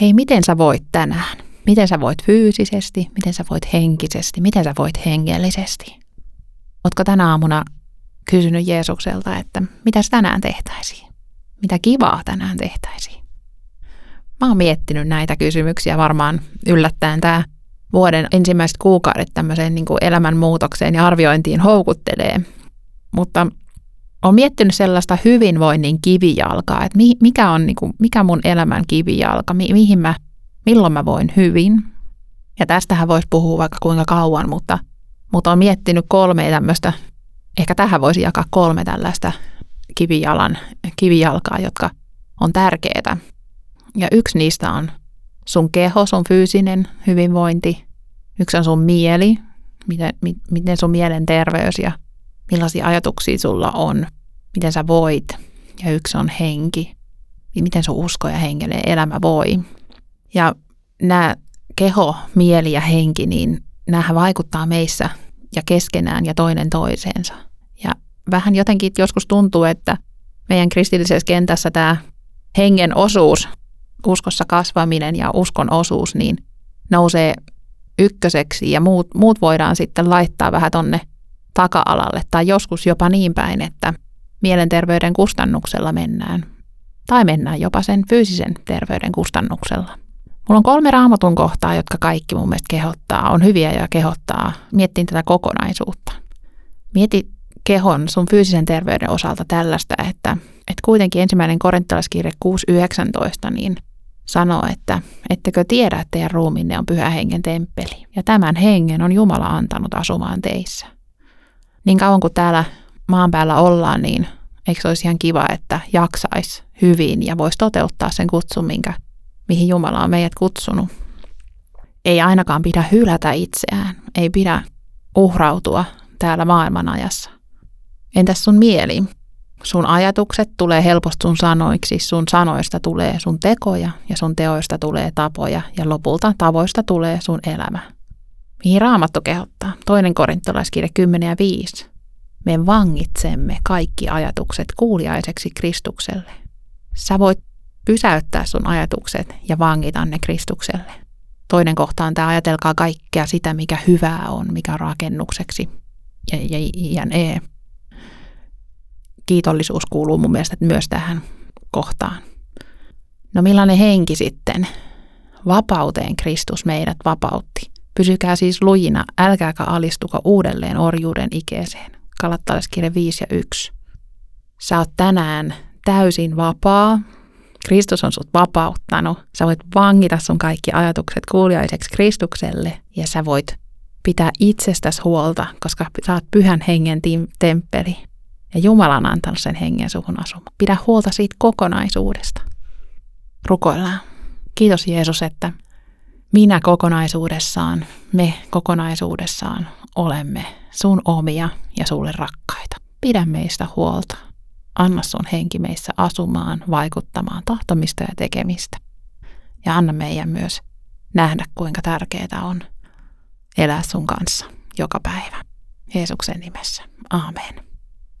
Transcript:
hei, miten sä voit tänään? Miten sä voit fyysisesti, miten sä voit henkisesti, miten sä voit hengellisesti? Ootko tänä aamuna kysynyt Jeesukselta, että mitä tänään tehtäisiin? Mitä kivaa tänään tehtäisiin? Mä oon miettinyt näitä kysymyksiä varmaan yllättäen tämä vuoden ensimmäiset kuukaudet tämmöiseen niin elämänmuutokseen ja arviointiin houkuttelee. Mutta olen miettinyt sellaista hyvinvoinnin kivijalkaa, että mikä on niin kuin, mikä mun elämän kivijalka, mi, mihin mä, milloin mä voin hyvin. Ja tästähän voisi puhua vaikka kuinka kauan, mutta, mutta olen miettinyt kolme tämmöistä, ehkä tähän voisi jakaa kolme tällaista kivijalan, kivijalkaa, jotka on tärkeitä. Ja yksi niistä on sun keho, sun fyysinen hyvinvointi. Yksi on sun mieli, miten, miten sun mielen terveys ja millaisia ajatuksia sulla on, miten sä voit. Ja yksi on henki, miten sun usko ja hengellinen elämä voi. Ja nämä keho, mieli ja henki, niin nämä vaikuttaa meissä ja keskenään ja toinen toiseensa. Ja vähän jotenkin joskus tuntuu, että meidän kristillisessä kentässä tämä hengen osuus, uskossa kasvaminen ja uskon osuus, niin nousee ykköseksi ja muut, muut voidaan sitten laittaa vähän tonne taka-alalle tai joskus jopa niin päin, että mielenterveyden kustannuksella mennään. Tai mennään jopa sen fyysisen terveyden kustannuksella. Mulla on kolme raamatun kohtaa, jotka kaikki mun mielestä kehottaa, on hyviä ja kehottaa. Miettiin tätä kokonaisuutta. Mieti kehon sun fyysisen terveyden osalta tällaista, että, että kuitenkin ensimmäinen korinttalaiskirje 6.19 niin sanoo, että ettekö tiedä, että teidän ruumiinne on pyhä hengen temppeli. Ja tämän hengen on Jumala antanut asumaan teissä niin kauan kuin täällä maan päällä ollaan, niin eikö se olisi ihan kiva, että jaksaisi hyvin ja voisi toteuttaa sen kutsun, minkä, mihin Jumala on meidät kutsunut. Ei ainakaan pidä hylätä itseään, ei pidä uhrautua täällä maailman ajassa. Entäs sun mieli? Sun ajatukset tulee helposti sun sanoiksi, sun sanoista tulee sun tekoja ja sun teoista tulee tapoja ja lopulta tavoista tulee sun elämä mihin Raamattu kehottaa. Toinen korintolaiskirja 10 ja 5. Me vangitsemme kaikki ajatukset kuuliaiseksi Kristukselle. Sä voit pysäyttää sun ajatukset ja vangita ne Kristukselle. Toinen kohta on tämä ajatelkaa kaikkea sitä, mikä hyvää on, mikä on rakennukseksi. Ja, ja, ja e. Kiitollisuus kuuluu mun mielestä myös tähän kohtaan. No millainen henki sitten? Vapauteen Kristus meidät vapautti. Pysykää siis lujina, älkääkä alistuko uudelleen orjuuden ikeeseen. Kalattalaiskirja 5 ja 1. Sä oot tänään täysin vapaa. Kristus on sut vapauttanut. Sä voit vangita sun kaikki ajatukset kuuliaiseksi Kristukselle ja sä voit pitää itsestäsi huolta, koska sä oot pyhän hengen temppeli. Ja Jumala on antanut sen hengen suhun asumaan. Pidä huolta siitä kokonaisuudesta. Rukoillaan. Kiitos Jeesus, että minä kokonaisuudessaan, me kokonaisuudessaan olemme sun omia ja sulle rakkaita. Pidä meistä huolta. Anna sun henki meissä asumaan, vaikuttamaan tahtomista ja tekemistä. Ja anna meidän myös nähdä, kuinka tärkeää on elää sun kanssa joka päivä. Jeesuksen nimessä. Amen.